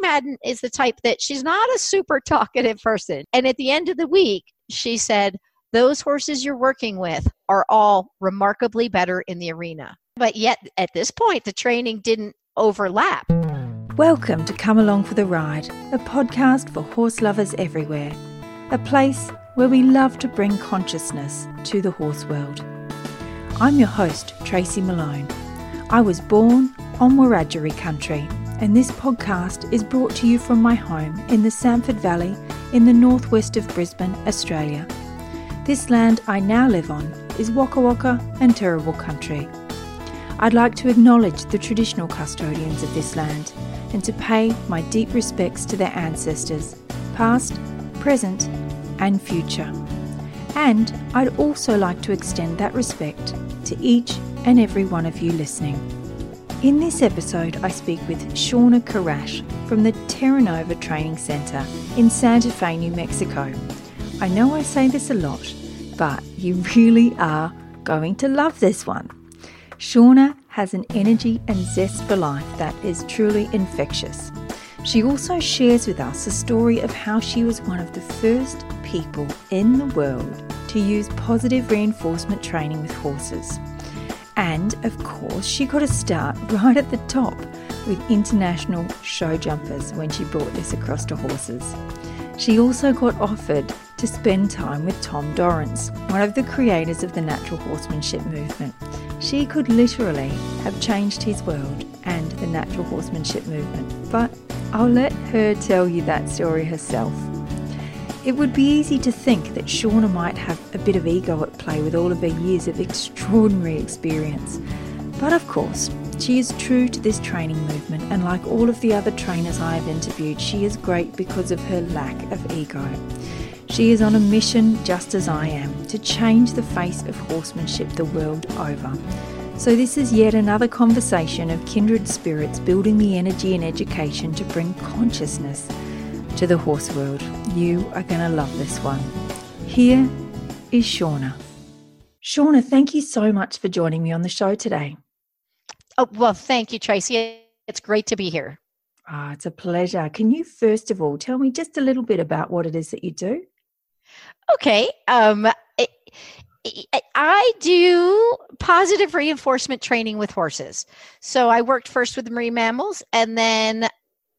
Madden is the type that she's not a super talkative person. And at the end of the week, she said, those horses you're working with are all remarkably better in the arena. But yet, at this point, the training didn't overlap. Welcome to Come Along for the Ride, a podcast for horse lovers everywhere, a place where we love to bring consciousness to the horse world. I'm your host, Tracy Malone. I was born on Wiradjuri country, and this podcast is brought to you from my home in the Samford Valley in the northwest of Brisbane, Australia. This land I now live on is Waka Waka and Turrbal country. I'd like to acknowledge the traditional custodians of this land and to pay my deep respects to their ancestors, past, present, and future. And I'd also like to extend that respect to each and every one of you listening. In this episode, I speak with Shauna Karrasch from the Terra Nova Training Center in Santa Fe, New Mexico. I know I say this a lot, but you really are going to love this one. Shauna has an energy and zest for life that is truly infectious. She also shares with us a story of how she was one of the first people in the world to use positive reinforcement training with horses. And of course, she got a start right at the top with international show jumpers when she brought this across to horses. She also got offered to spend time with Tom Dorrance, one of the creators of the natural horsemanship movement. She could literally have changed his world and the natural horsemanship movement, but I'll let her tell you that story herself. It would be easy to think that Shauna might have a bit of ego at play with all of her years of extraordinary experience. But of course, she is true to this training movement, and like all of the other trainers I have interviewed, she is great because of her lack of ego. She is on a mission, just as I am, to change the face of horsemanship the world over. So, this is yet another conversation of kindred spirits building the energy and education to bring consciousness to the horse world. You are going to love this one. Here is Shauna. Shauna, thank you so much for joining me on the show today. Oh, well, thank you, Tracy. It's great to be here. Ah, it's a pleasure. Can you first of all tell me just a little bit about what it is that you do? Okay. Um, it, I do positive reinforcement training with horses. So I worked first with marine mammals and then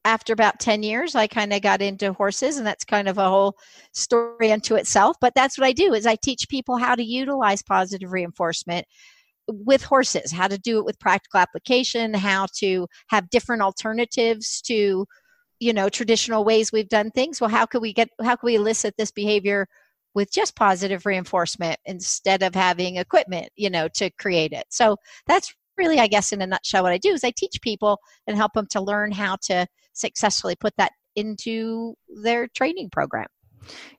after about 10 years i kind of got into horses and that's kind of a whole story unto itself but that's what i do is i teach people how to utilize positive reinforcement with horses how to do it with practical application how to have different alternatives to you know traditional ways we've done things. Well how can we get how can we elicit this behavior with just positive reinforcement instead of having equipment you know to create it? So that's really i guess in a nutshell what i do is i teach people and help them to learn how to successfully put that into their training program.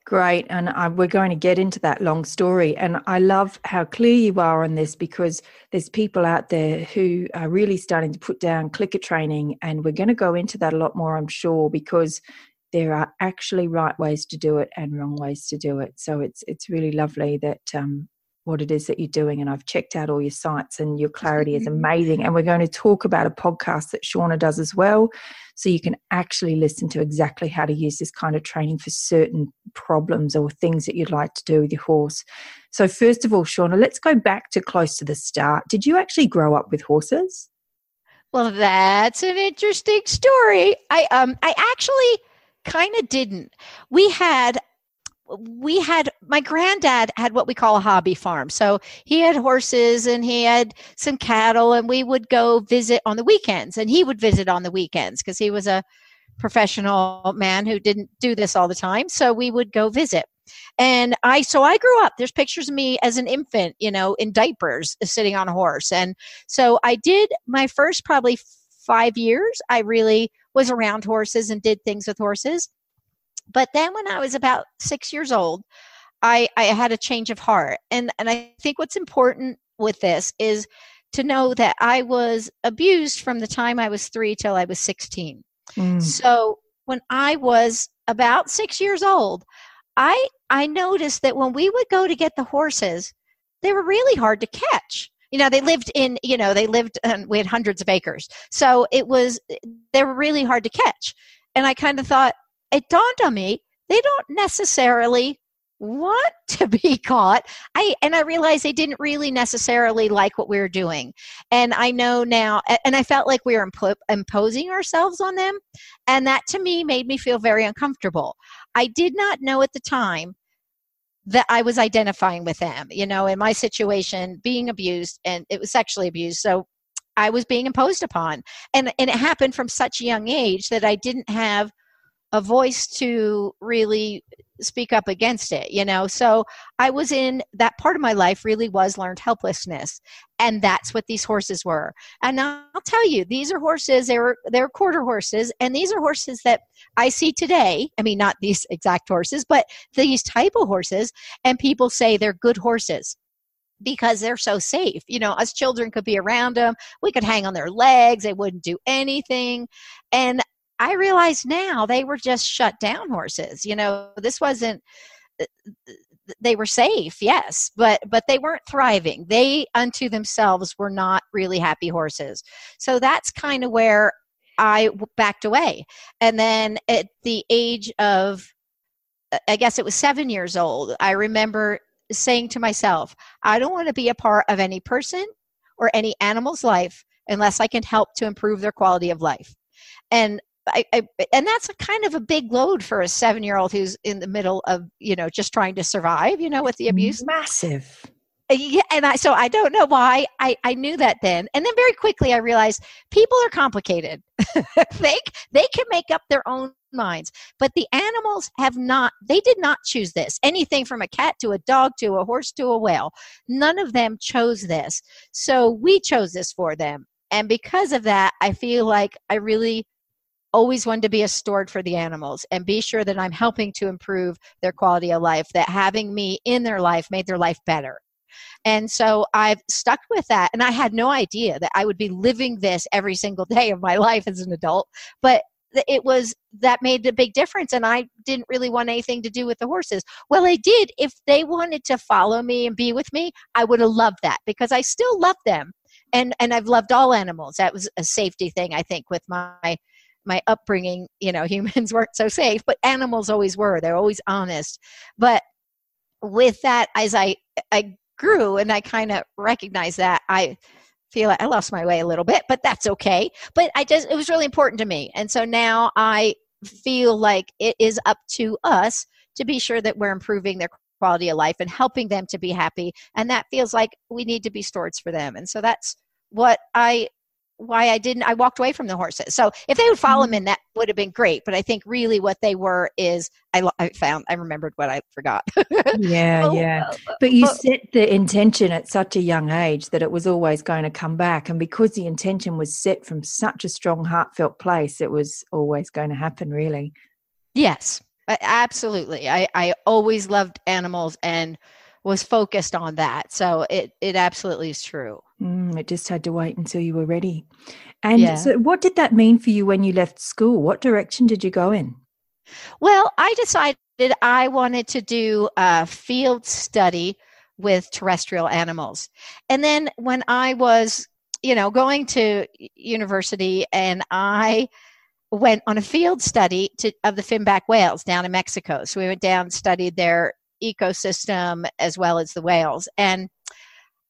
Great. And uh, we're going to get into that long story. And I love how clear you are on this because there's people out there who are really starting to put down clicker training. And we're going to go into that a lot more, I'm sure, because there are actually right ways to do it and wrong ways to do it. So it's it's really lovely that um, what it is that you're doing. And I've checked out all your sites, and your clarity is amazing. And we're going to talk about a podcast that Shauna does as well. So you can actually listen to exactly how to use this kind of training for certain problems or things that you'd like to do with your horse. So, first of all, Shauna, let's go back to close to the start. Did you actually grow up with horses? Well, that's an interesting story. I um I actually kind of didn't. We had we had my granddad had what we call a hobby farm. So he had horses and he had some cattle and we would go visit on the weekends and he would visit on the weekends because he was a professional man who didn't do this all the time. So we would go visit. And i so i grew up there's pictures of me as an infant you know in diapers uh, sitting on a horse. And so i did my first probably five years i really was around horses and did things with horses but then when I was about six years old, I, I had a change of heart. And, and I think what's important with this is to know that I was abused from the time I was three till I was 16. Mm. So when I was about six years old, I I noticed that when we would go to get the horses, they were really hard to catch. You know, they lived in, you know, they lived, and we had hundreds of acres. So it was, they were really hard to catch. and I kind of thought, it dawned on me, they don't necessarily want to be caught. I and i realized they didn't really necessarily like what we were doing. And i know now and i felt like we were impo- imposing ourselves on them and that to me made me feel very uncomfortable. I did not know at the time that i was identifying with them you know in my situation being abused and it was sexually abused so i was being imposed upon. And and it happened from such a young age that i didn't have a voice to really speak up against it you know so i was in that part of my life really was learned helplessness and that's what these horses were and i'll tell you these are horses they're they're quarter horses and these are horses that i see today i mean not these exact horses but these type of horses and people say they're good horses because they're so safe. You know, us children could be around them. We could hang on their legs. They wouldn't do anything. And I realize now they were just shut down horses. You know, this wasn't uh, they were safe yes but but they weren't thriving. They unto themselves were not really happy horses. So that's kind of where i backed away. And then at the age of uh, i guess it was seven years old i remember saying to myself i don't want to be a part of any person or any animal's life unless i can help to improve their quality of life. And I, I, and that's a kind of a big load for a seven year old who's in the middle of you know just trying to survive you know with the abuse. Massive. Uh, yeah and i so i don't know why i i knew that then. And then very quickly i realized people are complicated. They they can make up their own minds but the animals have not they did not choose this. Anything from a cat to a dog to a horse to a whale none of them chose this. So we chose this for them. And because of that i feel like i really always wanted to be a steward for the animals and be sure that I'm helping to improve their quality of life, that having me in their life made their life better. And so I've stuck with that. And I had no idea that I would be living this every single day of my life as an adult. But it was that made a big difference and i didn't really want anything to do with the horses well i did if they wanted to follow me and be with me i would have loved that because i still love them and and i've loved all animals that was a safety thing i think with my my upbringing, you know, humans weren't so safe, but animals always were. They're always honest. But with that, as I I grew and I kind of recognized that, I feel like I lost my way a little bit, but that's okay. But I just it was really important to me. And so now I feel like it is up to us to be sure that we're improving their quality of life and helping them to be happy. And that feels like we need to be stewards for them. And so that's what I why I didn't I walked away from the horses. So if they would follow mm-hmm. in, that would have been great. But I think really what they were is I, I found I remembered what I forgot. yeah, oh, yeah. Uh, but you but, set the intention at such a young age that it was always going to come back, and because the intention was set from such a strong, heartfelt place, it was always going to happen. Really. Yes, absolutely. I I always loved animals and was focused on that. So it it absolutely is true. Mm, it just had to wait until you were ready. And yeah. so, what did that mean for you when you left school? What direction did you go in? Well, I decided I wanted to do a field study with terrestrial animals. And then when I was, you know, going to university and I went on a field study to, of the finback whales down in Mexico. So we went down, studied their ecosystem as well as the whales. And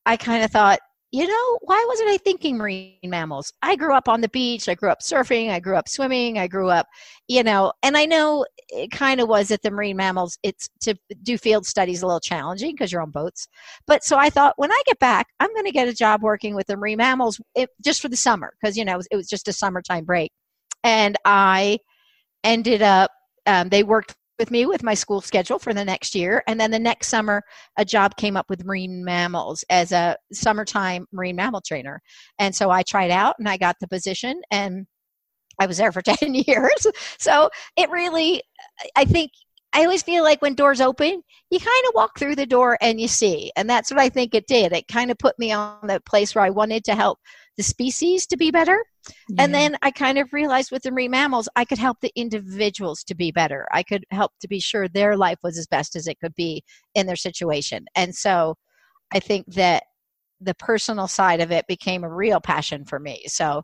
I kind of thought, you know, why wasn't I thinking marine mammals? I grew up on the beach. I grew up surfing. I grew up swimming. I grew up, you know, and I know it kind of was that the marine mammals, it's to do field studies a little challenging because you're on boats. But so I thought when I get back, I'm going to get a job working with the marine mammals it, just for the summer because, you know, it was, it was just a summertime break. And I ended up, um, they worked with me with my school schedule for the next year. And then the next summer, a job came up with marine mammals as a summertime marine mammal trainer. And so I tried out and I got the position and I was there for 10 years. So it really, I think, I always feel like when doors open, you kind of walk through the door and you see. And that's what I think it did. It kind of put me on the place where I wanted to help the species to be better. Yeah. And then I kind of realized with the marine mammals, I could help the individuals to be better. I could help to be sure their life was as best as it could be in their situation. And so I think that the personal side of it became a real passion for me. So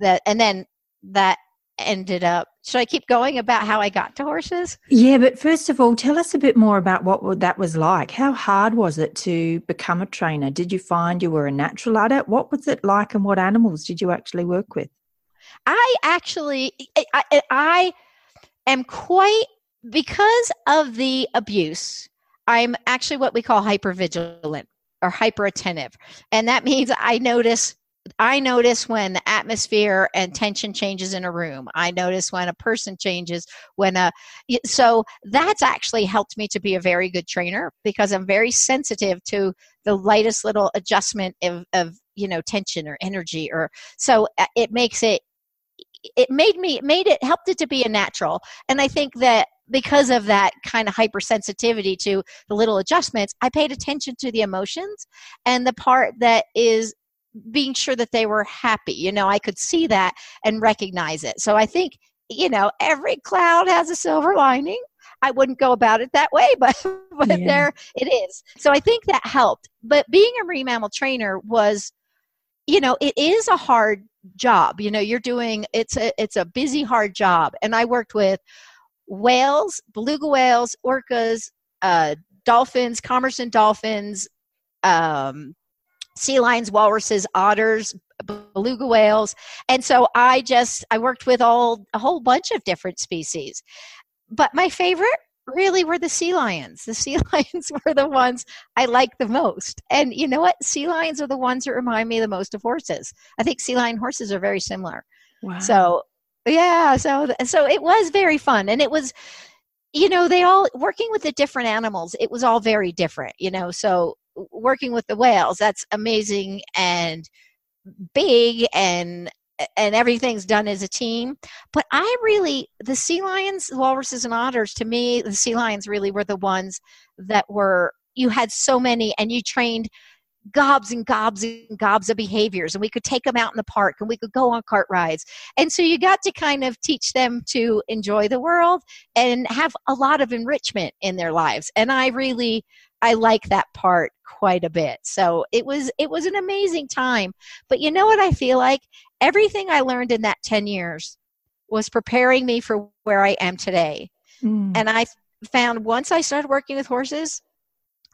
that, and then that ended up should i keep going about how i got to horses? Yeah but first of all tell us a bit more about what that was like. How hard was it to become a trainer? Did you find you were a natural at it what was it like and what animals did you actually work with? I actually i, I am quite because of the abuse i'm actually what we call hyper vigilant or hyper attentive and that means i notice I notice when the atmosphere and tension changes in a room. I notice when a person changes, when a so that's actually helped me to be a very good trainer because I'm very sensitive to the lightest little adjustment of, of you know tension or energy or so uh, it makes it it made me made it helped it to be a natural and i think that because of that kind of hypersensitivity to the little adjustments i paid attention to the emotions and the part that is being sure that they were happy. You know, I could see that and recognize it. So I think, you know, every cloud has a silver lining. I wouldn't go about it that way, but but yeah. there it is. So I think that helped. But being a marine mammal trainer was, you know, it is a hard job. You know, you're doing it's a it's a busy, hard job. And I worked with whales, beluga whales, orcas, uh, dolphins, commerson dolphins, um, sea lions, walruses, otters, beluga whales. And so I just I worked with all a whole bunch of different species. But my favorite really were the sea lions. The sea lions were the ones I like the most. And you know what? Sea lions are the ones that remind me the most of horses. I think sea lion horses are very similar. Wow. So yeah, so so it was very fun and it was you know they all working with the different animals it was all very different you know so working with the whales that's amazing and big and and everything's done as a team. But i really the sea lions walruses and otters to me the sea lions really were the ones that were you had so many and you trained gobs and gobs and gobs of behaviors and we could take them out in the park and we could go on cart rides. And so you got to kind of teach them to enjoy the world and have a lot of enrichment in their lives. And i really i like that part quite a bit. So it was it was an amazing time. But you know what i feel like? Everything i learned in that 10 years was preparing me for where i am today. Mm. and i found once i started working with horses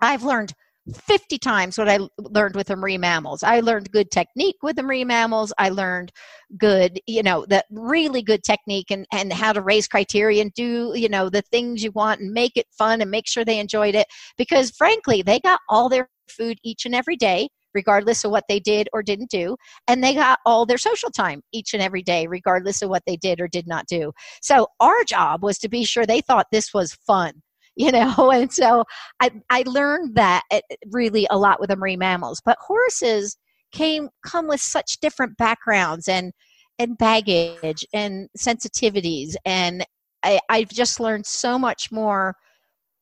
i've learned 50 times what I learned with the marine mammals. I learned good technique with the marine mammals. I learned good, you know, the really good technique and, and how to raise criteria and do, you know, the things you want and make it fun and make sure they enjoyed it. Because frankly, they got all their food each and every day, regardless of what they did or didn't do. And they got all their social time each and every day, regardless of what they did or did not do. So our job was to be sure they thought this was fun you know and so i i learned that eh, really a lot with the marine mammals but horses came come with such different backgrounds and and baggage and sensitivities and I, i've just learned so much more.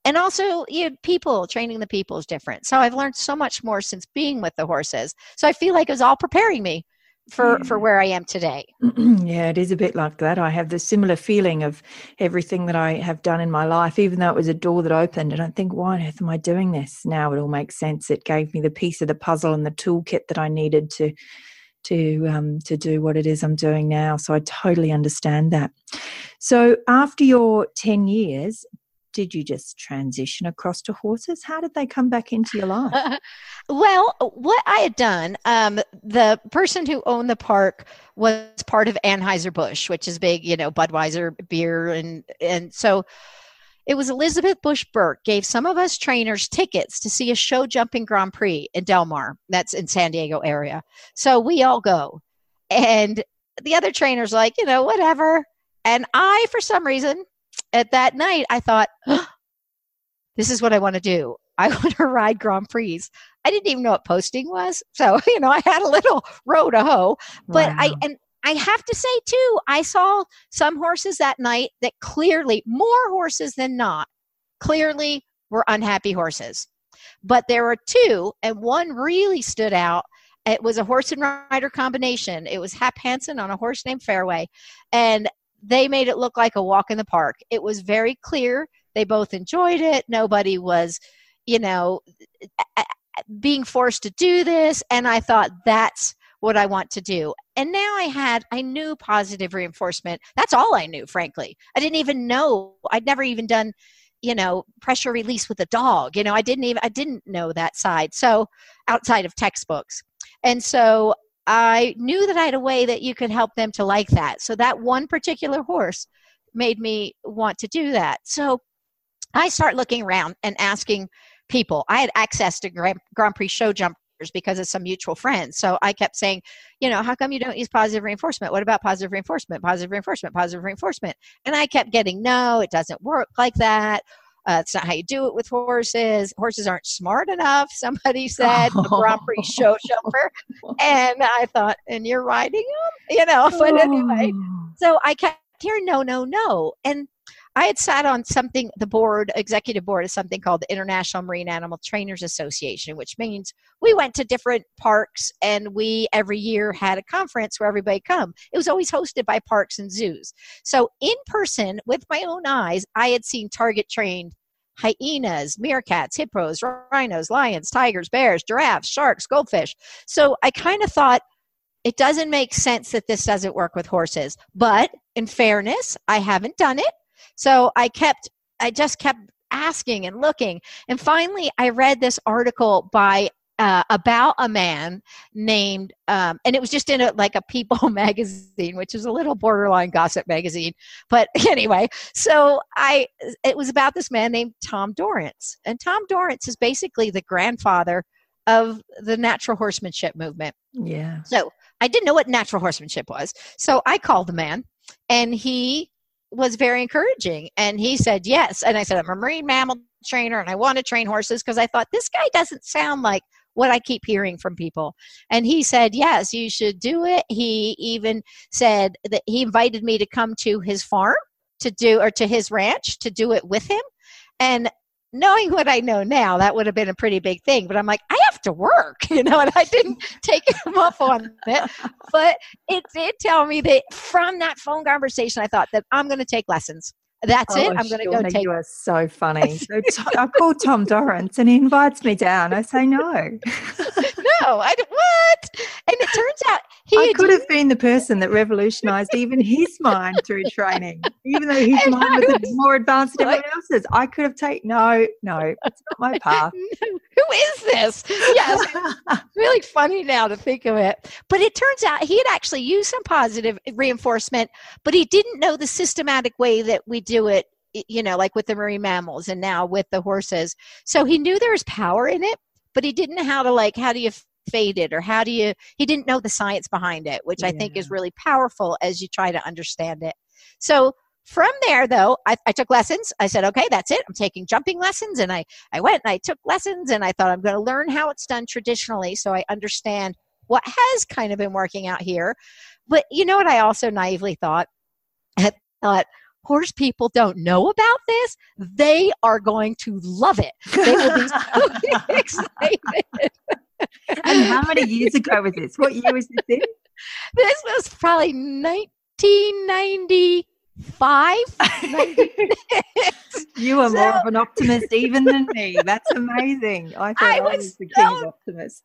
And also you know, people training the people is different. So i've learned so much more since being with the horses. So i feel like it was all preparing me for for where I am today. yeah, it is a bit like that. I have the similar feeling of everything that I have done in my life, even though it was a door that opened. And I think, why on earth am I doing this? Now it all makes sense. It gave me the piece of the puzzle and the toolkit that I needed to to um, to do what it is I'm doing now. So I totally understand that. So after your ten years, did you just transition across to horses? How did they come back into your life? well, what I had done, um, the person who owned the park was part of Anheuser-Busch, which is big, you know, Budweiser beer. And, and so it was Elizabeth Busch Burke gave some of us trainers tickets to see a show jumping Grand Prix in Del Mar. That's in San Diego area. So we all go. And the other trainers like, you know, whatever. And I, for some reason, at that night, I thought, oh, this is what I want to do. I want to ride Grand Prix. I didn't even know what posting was. So, you know, I had a little row to hoe. But wow. I, and I have to say too, I saw some horses that night that clearly, more horses than not, clearly were unhappy horses. But there were two, and one really stood out. It was a horse and rider combination. It was Hap Hansen on a horse named Fairway. And they made it look like a walk in the park. It was very clear. They both enjoyed it. Nobody was, you know, being forced to do this. And I thought that's what I want to do. And now I had, I knew positive reinforcement. That's all I knew, frankly. I didn't even know, I'd never even done, you know, pressure release with a dog. You know, I didn't even, I didn't know that side. So outside of textbooks. And so I knew that I had a way that you could help them to like that. So that one particular horse made me want to do that. So I start looking around and asking people. I had access to Grand, Grand Prix show jumpers because of some mutual friends. So I kept saying, you know, how come you don't use positive reinforcement? What about positive reinforcement? Positive reinforcement, positive reinforcement. And I kept getting, no, it doesn't work like that. Uh, it's not how you do it with horses. Horses aren't smart enough. Somebody said oh. the Grand Prix show jumper, and I thought, and you're riding them, you know. But anyway, oh. so I kept hearing no, no, no, and I had sat on something, the board, executive board of something called the International Marine Animal Trainers Association, which means we went to different parks and we every year had a conference where everybody come. It was always hosted by parks and zoos. So in person, with my own eyes, I had seen target trained hyenas, meerkats, hippos, rhinos, lions, tigers, bears, giraffes, sharks, goldfish. So I kind of thought, it doesn't make sense that this doesn't work with horses. But in fairness, I haven't done it. So I kept, I just kept asking and looking. And finally, I read this article by uh, about a man named, um, and it was just in a, like a People magazine, which is a little borderline gossip magazine. But anyway, so I, it was about this man named Tom Dorrance, and Tom Dorrance is basically the grandfather of the natural horsemanship movement. Yeah. So I didn't know what natural horsemanship was, so I called the man, and he was very encouraging. And he said, Yes. And I said, I'm a marine mammal trainer and I want to train horses because I thought this guy doesn't sound like what I keep hearing from people. And he said, Yes, you should do it. He even said that he invited me to come to his farm to do, or to his ranch to do it with him. And knowing what I know now, that would have been a pretty big thing. But I'm like, I have to work, you know, and I didn't take him up on it. But it did tell me that from that phone conversation, I thought that I'm going to take lessons. That's oh, it. I'm going to go take. You are so funny. So I called Tom Dorrance and he invites me down. I say no. No, I what? And it turns out he I could have been the person that revolutionized even his mind through training, even though his and mind was, was, more advanced than everyone else's. I could have taken no, no, it's not my path. Who is this? Yes, really funny now to think of it. But it turns out he had actually used some positive reinforcement, but he didn't know the systematic way that we do it you know, like with the marine mammals and now with the horses. So he knew there was power in it, but he didn't know how to like, how do you fade it or how do you, he didn't know the science behind it, which yeah. I think is really powerful as you try to understand it. So from there though I, I, took lessons. I said okay that's it. I'm taking jumping lessons and i, I went and i took lessons and i thought i'm going to learn how it's done traditionally so i understand what has kind of been working out here. But you know what i also naively thought? I thought horse people don't know about this. They are going to love it. They will be so excited and how many years ago was this what year was this in this was probably 1990 five. you are so, more of an optimist even than me. That's amazing. I thought I, I was, the king of optimists.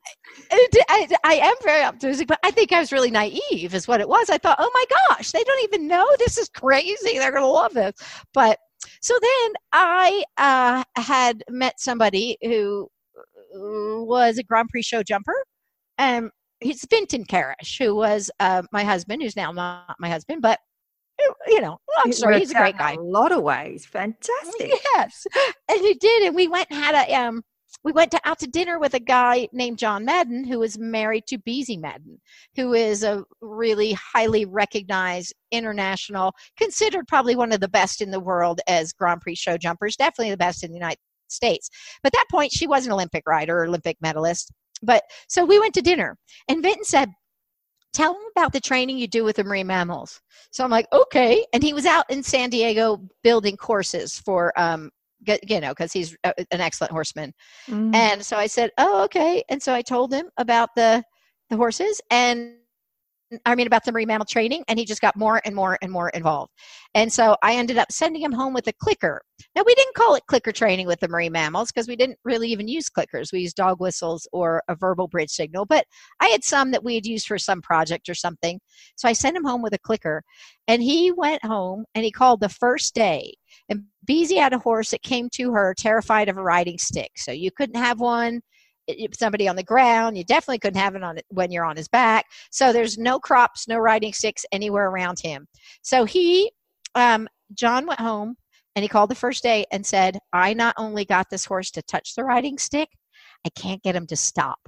I, I, am very optimistic, but I think I was really naive, is what it was. I thought, oh my gosh, they don't even know this is crazy. They're going to love this. But so then I uh, had met somebody who was a Grand Prix show jumper. Um, it's Vinton Karrasch, who was uh, my husband, who's now not my husband, but you know, I'm sorry, he's a great guy. A lot of ways, fantastic. Yes, and he did, and we went and had a um, we went to, out to dinner with a guy named John Madden, who is married to Beezie Madden, who is a really highly recognized international, considered probably one of the best in the world as Grand Prix show jumpers, definitely the best in the United States. But at that point, she was an Olympic rider or Olympic medalist. But so we went to dinner, and Vinton said, tell him about the training you do with the marine mammals. So I'm like, okay. And he was out in San Diego building courses for, um, you know, because he's an excellent horseman. Mm. And so I said, oh, okay. And so I told him about the the horses, and I mean, about the marine mammal training, and he just got more and more and more involved. And so I ended up sending him home with a clicker. Now, we didn't call it clicker training with the marine mammals because we didn't really even use clickers. We used dog whistles or a verbal bridge signal, but I had some that we had used for some project or something. So I sent him home with a clicker, and he went home and he called the first day. And Beezie had a horse that came to her terrified of a riding stick. So you couldn't have one somebody on the ground. You definitely couldn't have it on when you're on his back. So there's no crops, no riding sticks anywhere around him. So he, um, John went home and he called the first day and said, I not only got this horse to touch the riding stick, I can't get him to stop.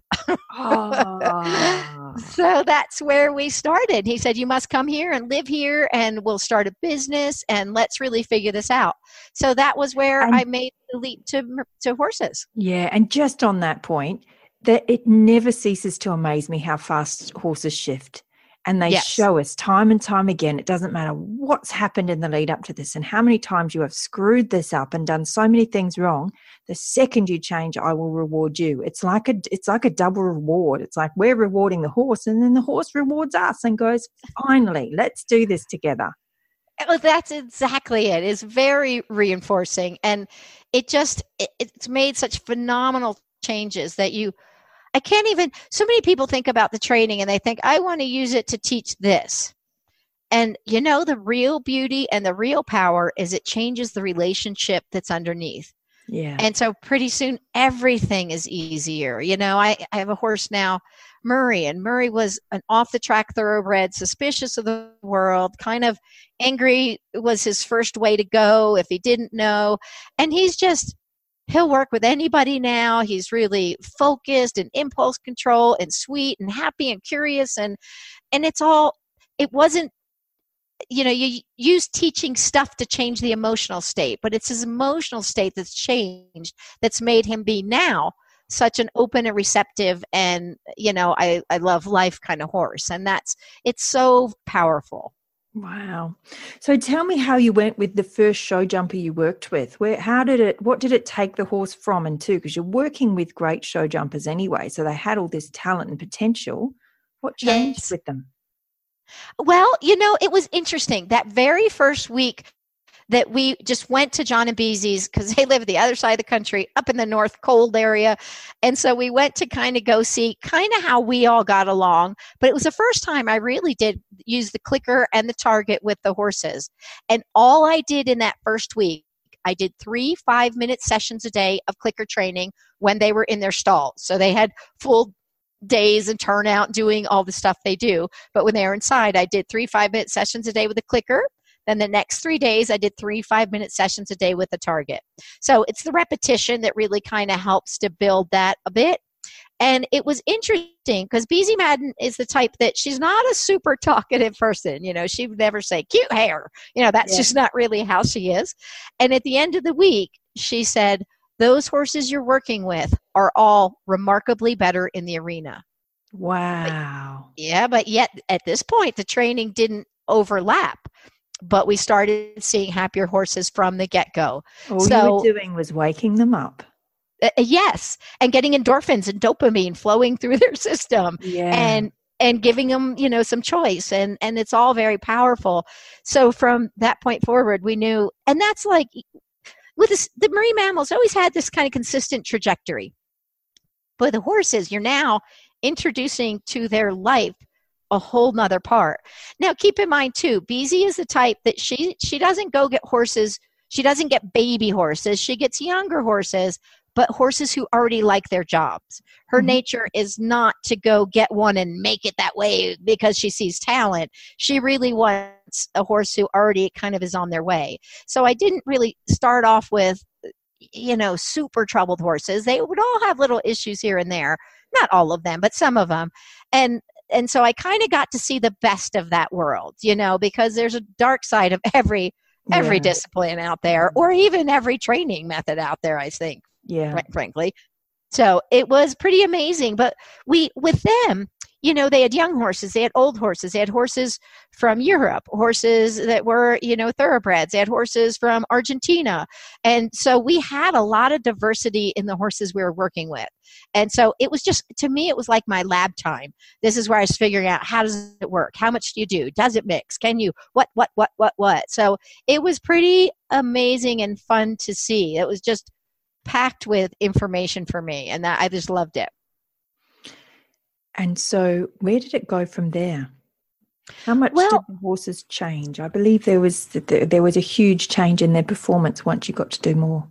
oh. so that's where we started. He said, You must come here and live here, and we'll start a business, and let's really figure this out. So that was where and, I made the leap to, to horses. Yeah. And just on that point, that it never ceases to amaze me how fast horses shift and they yes. show us time and time again it doesn't matter what's happened in the lead up to this and how many times you have screwed this up and done so many things wrong the second you change i will reward you it's like a it's like a double reward it's like we're rewarding the horse and then the horse rewards us and goes finally let's do this together eh, well, that's exactly it. It's very reinforcing, and it just it, it's made such phenomenal changes that you I can't even, so many people think about the training and they think, I want to use it to teach this. And you know, the real beauty and the real power is it changes the relationship that's underneath. Yeah. And so pretty soon everything is easier. You know, I, I have a horse now, Murray, and Murray was an off the track thoroughbred, suspicious of the world, kind of angry was his first way to go if he didn't know. And he's just he'll work with anybody now. He's really focused and impulse control and sweet and happy and curious and and it's all it wasn't you know you use teaching stuff to change the emotional state but it's his emotional state that's changed that's made him be now such an open and receptive and you know i i love life kind of horse and that's it's so powerful Wow. So tell me how you went with the first show jumper you worked with. Where how did it what did it take the horse from and to because you're working with great show jumpers anyway, so they had all this talent and potential. What changed yes. with them? Well, you know, it was interesting. That very first week that we just went to John and Beezie's because they live the other side of the country, up in the north cold area. And so we went to kind of go see kind of how we all got along. But it was the first time I really did use the clicker and the target with the horses. And all I did in that first week I did three five minute sessions a day of clicker training when they were in their stalls. So they had full days and turnout doing all the stuff they do. But when they were inside, I did three five minute sessions a day with a clicker. Then the next three days, I did three five minute sessions a day with a target. So it's the repetition that really kind of helps to build that a bit. And it was interesting because Beezie Madden is the type that she's not a super talkative person. You know, she would never say cute hair. You know, that's yeah. just not really how she is. And at the end of the week, she said, Those horses you're working with are all remarkably better in the arena. Wow. But, yeah, but yet at this point, the training didn't overlap but we started seeing happier horses from the get go. All so, you were doing was waking them up. Uh, uh, yes, and getting endorphins and dopamine flowing through their system, yeah. and and giving them you know some choice, and and it's all very powerful. So from that point forward, we knew, and that's like with this, the marine mammals always had this kind of consistent trajectory. But the horses, you're now introducing to their life a whole nother part. Now, keep in mind too, Beezie is the type that she she doesn't go get horses. She doesn't get baby horses. She gets younger horses, but horses who already like their jobs. Her mm-hmm. nature is not to go get one and make it that way because she sees talent. She really wants a horse who already kind of is on their way. So I didn't really start off with you know super troubled horses they would all have little issues here and there not all of them but some of them and and so I kind of got to see the best of that world, you know, because there's a dark side of every every yeah. discipline out there, mm-hmm. or even every training method out there. I think, yeah, frankly. So it was pretty amazing. But we with them, you know, they had young horses, they had old horses, they had horses from Europe, horses that were, you know, thoroughbreds, they had horses from Argentina. And so we had a lot of diversity in the horses we were working with. And so it was just, to me, it was like my lab time. This is where I was figuring out how does it work? How much do you do? Does it mix? Can you, what, what, what, what, what? So it was pretty amazing and fun to see. It was just packed with information for me. And that I just loved it. And so, where did it go from there? How much Well- did the horses change? I believe there was there was a huge change in their performance once you got to do more.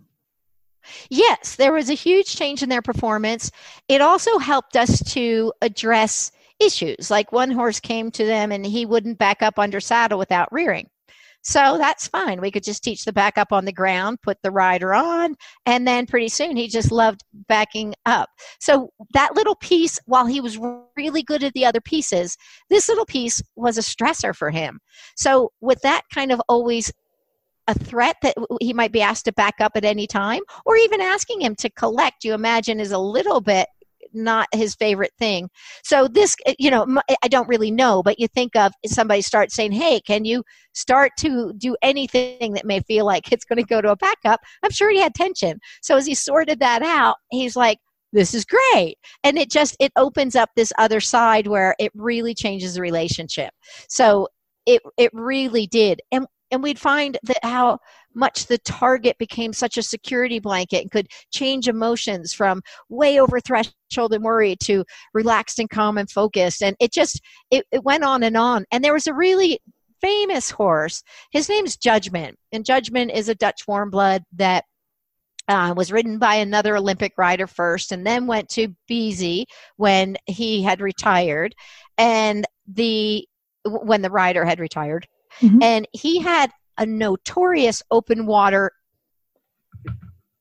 Yes, there was a huge change in their performance. It also helped us to address issues. Like one horse came to them and he wouldn't back up under saddle without rearing. So that's fine. We could just teach the back up on the ground, put the rider on, and then pretty soon he just loved backing up. So that little piece, while he was really good at the other pieces, this little piece was a stressor for him. So with that kind of always a threat that he might be asked to back up at any time, or even asking him to collect, you imagine is a little bit not his favorite thing. So this, you know, I don't really know, but you think of somebody starts saying, "Hey, can you start to do anything that may feel like it's going to go to a backup?" I'm sure he had tension. So as he sorted that out, he's like, "This is great," and it just it opens up this other side where it really changes the relationship. So it it really did, and and we'd find that how much the target became such a security blanket and could change emotions from way over threshold and worry to relaxed and calm and focused. And it just it, it went on and on. And there was a really famous horse. His name's judgment. And judgment is a dutch warm blood that uh, was ridden by another Olympic rider first, and then went to Beezie when he had retired, and the when the rider had retired, Mhm. and he had a notorious open water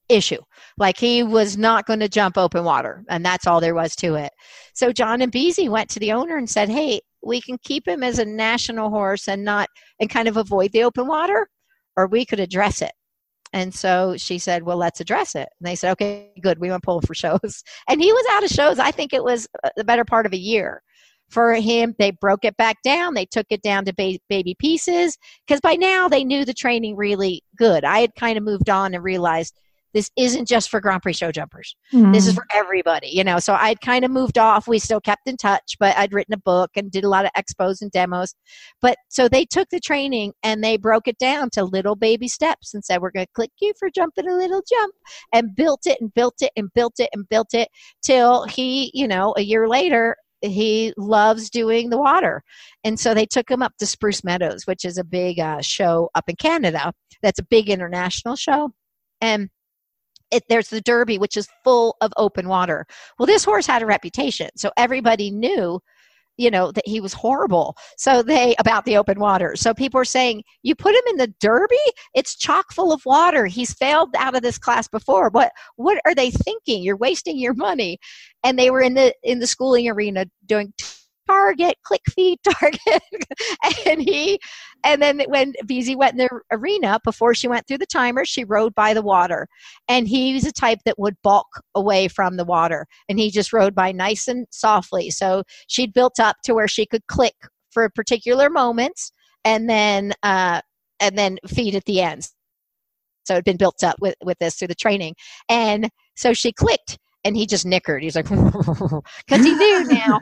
issue. Like he was not going to jump open water, and that's all there was to it. So John and Beezie went to the owner and said, "Hey, we can keep him as a national horse and not and kind of avoid the open water, or we could address it." And so she said, "Well, let's address it." And they said, "Okay, good. We went pulling for shows." And he was out of shows. I think it was uh, the better part of a year for him. They broke it back down. They took it down to ba- baby pieces because by now they knew the training really good. I had kind of moved on and realized this isn't just for Grand Prix show jumpers. This is Mm. for everybody, you know. So I'd kind of moved off. We still kept in touch, but I'd written a book and did a lot of expos and demos. But so they took the training and they broke it down to little baby steps and said, We're going to click you for jumping a little jump and built it and built it and built it and built it till he, you know, a year later, he loves doing the water. And so they took him up to Spruce Meadows, which is a big uh, show up in Canada. That's a big international show. And it, there's the Derby, which is full of open water. Well, this horse had a reputation, so everybody knew, you know, that he was horrible. So they about the open water. So people are saying, "You put him in the Derby? It's chock full of water. He's failed out of this class before. What what are they thinking? You're wasting your money." And they were in the in the schooling arena doing target, click feed, target, and he and then when Beezie went in the arena, before she went through the timer, she rode by the water. And he was a type that would balk away from the water. And he just rode by nice and softly. So she'd built up to where she could click for particular moments and then uh, and then feed at the end. So it'd been built up with, with this through the training. And so she clicked and he just nickered. He's like, because he knew now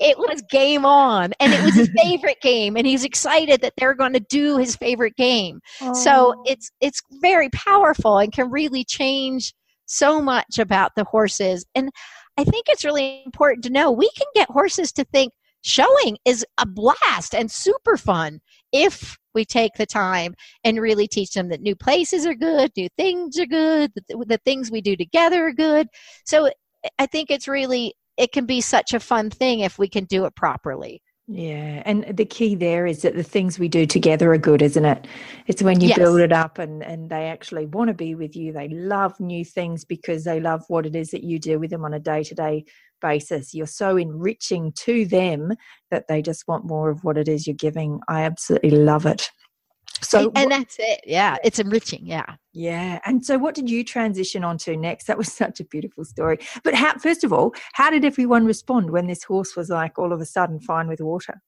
it was game on and it was his favorite game and he's excited that they're going to do his favorite game so Oh. it's it's very powerful and can really change so much about the horses and i think it's really important to know we can get horses to think showing is a blast and super fun if we take the time and really teach them that new places are good new things are good the, the things we do together are good so i think it's really it can be such a fun thing if we can do it properly Yeah, and the key there is that the things we do together are good, isn't it? It's when you Yes. build it up and and they actually want to be with you. They love new things because they love what it is that you do with them on a day-to-day basis. You're so enriching to them that they just want more of what it is you're giving. I absolutely love it. So and, that's it. Yeah, it's enriching. Yeah. Yeah. And so what did you transition onto next? That was such a beautiful story. But how first of all, how did everyone respond when this horse was like all of a sudden fine with water?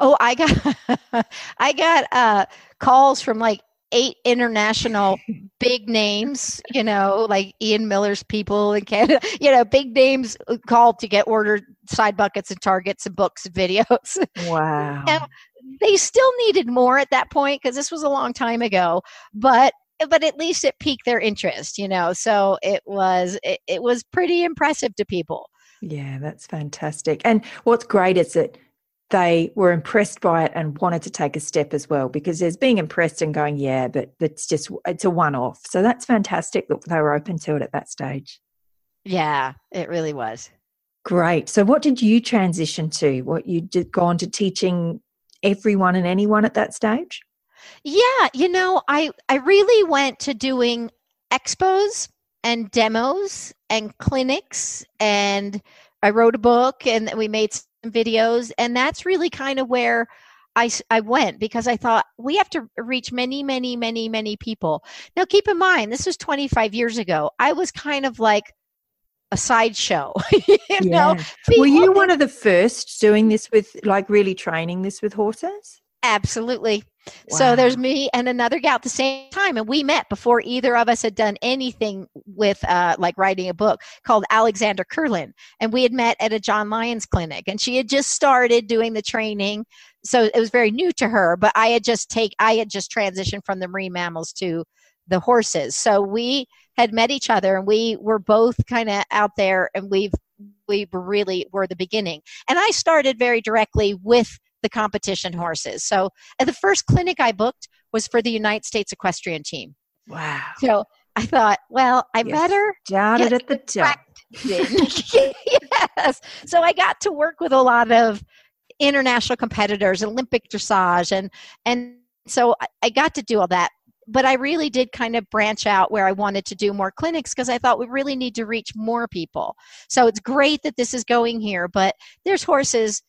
Oh, I got I got uh calls from like eight international big names, you know, like Ian Miller's people in Canada, you know, big names called to get ordered side buckets and targets and books and videos. Wow. they still needed more at that point because this was a long time ago, but but at least it piqued their interest, you know. So it was it, it was pretty impressive to people. Yeah, that's fantastic. And what's great is that they were impressed by it and wanted to take a step as well because there's being impressed and going yeah but it's just it's a one off so that's fantastic that they were open to it at that stage. Yeah it really was. Great. So what did you transition to? What you did go on to teaching everyone and anyone at that stage? Yeah you know i i really went to doing expos and demos and clinics and i wrote a book and we made videos and that's really kind of where I, I went because I thought we have to reach many, many, many, many people. Now, keep in mind, this was 25 years ago. I was kind of like a sideshow. you yeah. know, were you one of the first doing this with, like, really training this with horses? Absolutely. Wow. So there's me and another gal at the same time, and we met before either of us had done anything with uh, like writing a book called Alexandra Kurland, and we had met at a John Lyons clinic, and she had just started doing the training, so it was very new to her. But I had just take I had just transitioned from the marine mammals to the horses, so we had met each other, and we were both kind of out there, and we've we really were the beginning. And I started very directly with the competition horses. So the first clinic I booked was for the United States equestrian team. Wow. So I thought, well, I yes. better started at the top. yes. So I got to work with a lot of international competitors, Olympic dressage, and and so I got to do all that. But I really did kind of branch out where I wanted to do more clinics because I thought we really need to reach more people. So it's great that this is going here, but there's horses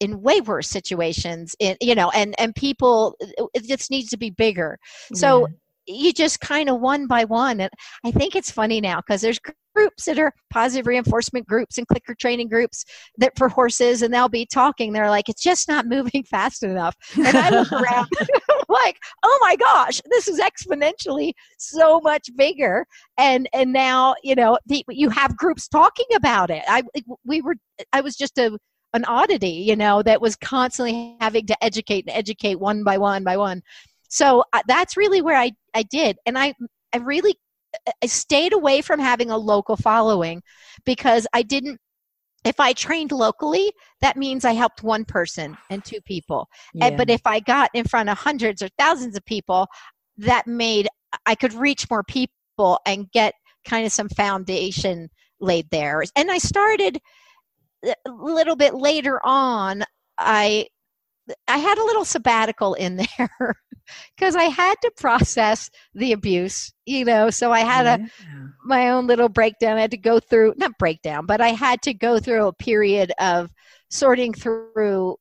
in way worse situations in you know and and people it just needs to be bigger. So yeah. you just kind of one by one and i think it's funny now because there's groups that are positive reinforcement groups and clicker training groups that for horses and they'll be talking they're like it's just not moving fast enough. And i look around like oh my gosh this is exponentially so much bigger. And and now you know the, you have groups talking about it. I we were i was just a an oddity, you know, that was constantly having to educate and educate one by one by one. So uh, that's really where I, I did. And I, I really uh, I stayed away from having a local following because I didn't if I trained locally, that means I helped one person and two people. Yeah. And, but if I got in front of hundreds or thousands of people, that made I could reach more people and get kind of some foundation laid there. And I started a little bit later on, I I had a little sabbatical in there because I had to process the abuse, you know. So I had yeah. a my own little breakdown. I had to go through not breakdown, but I had to go through a period of sorting through,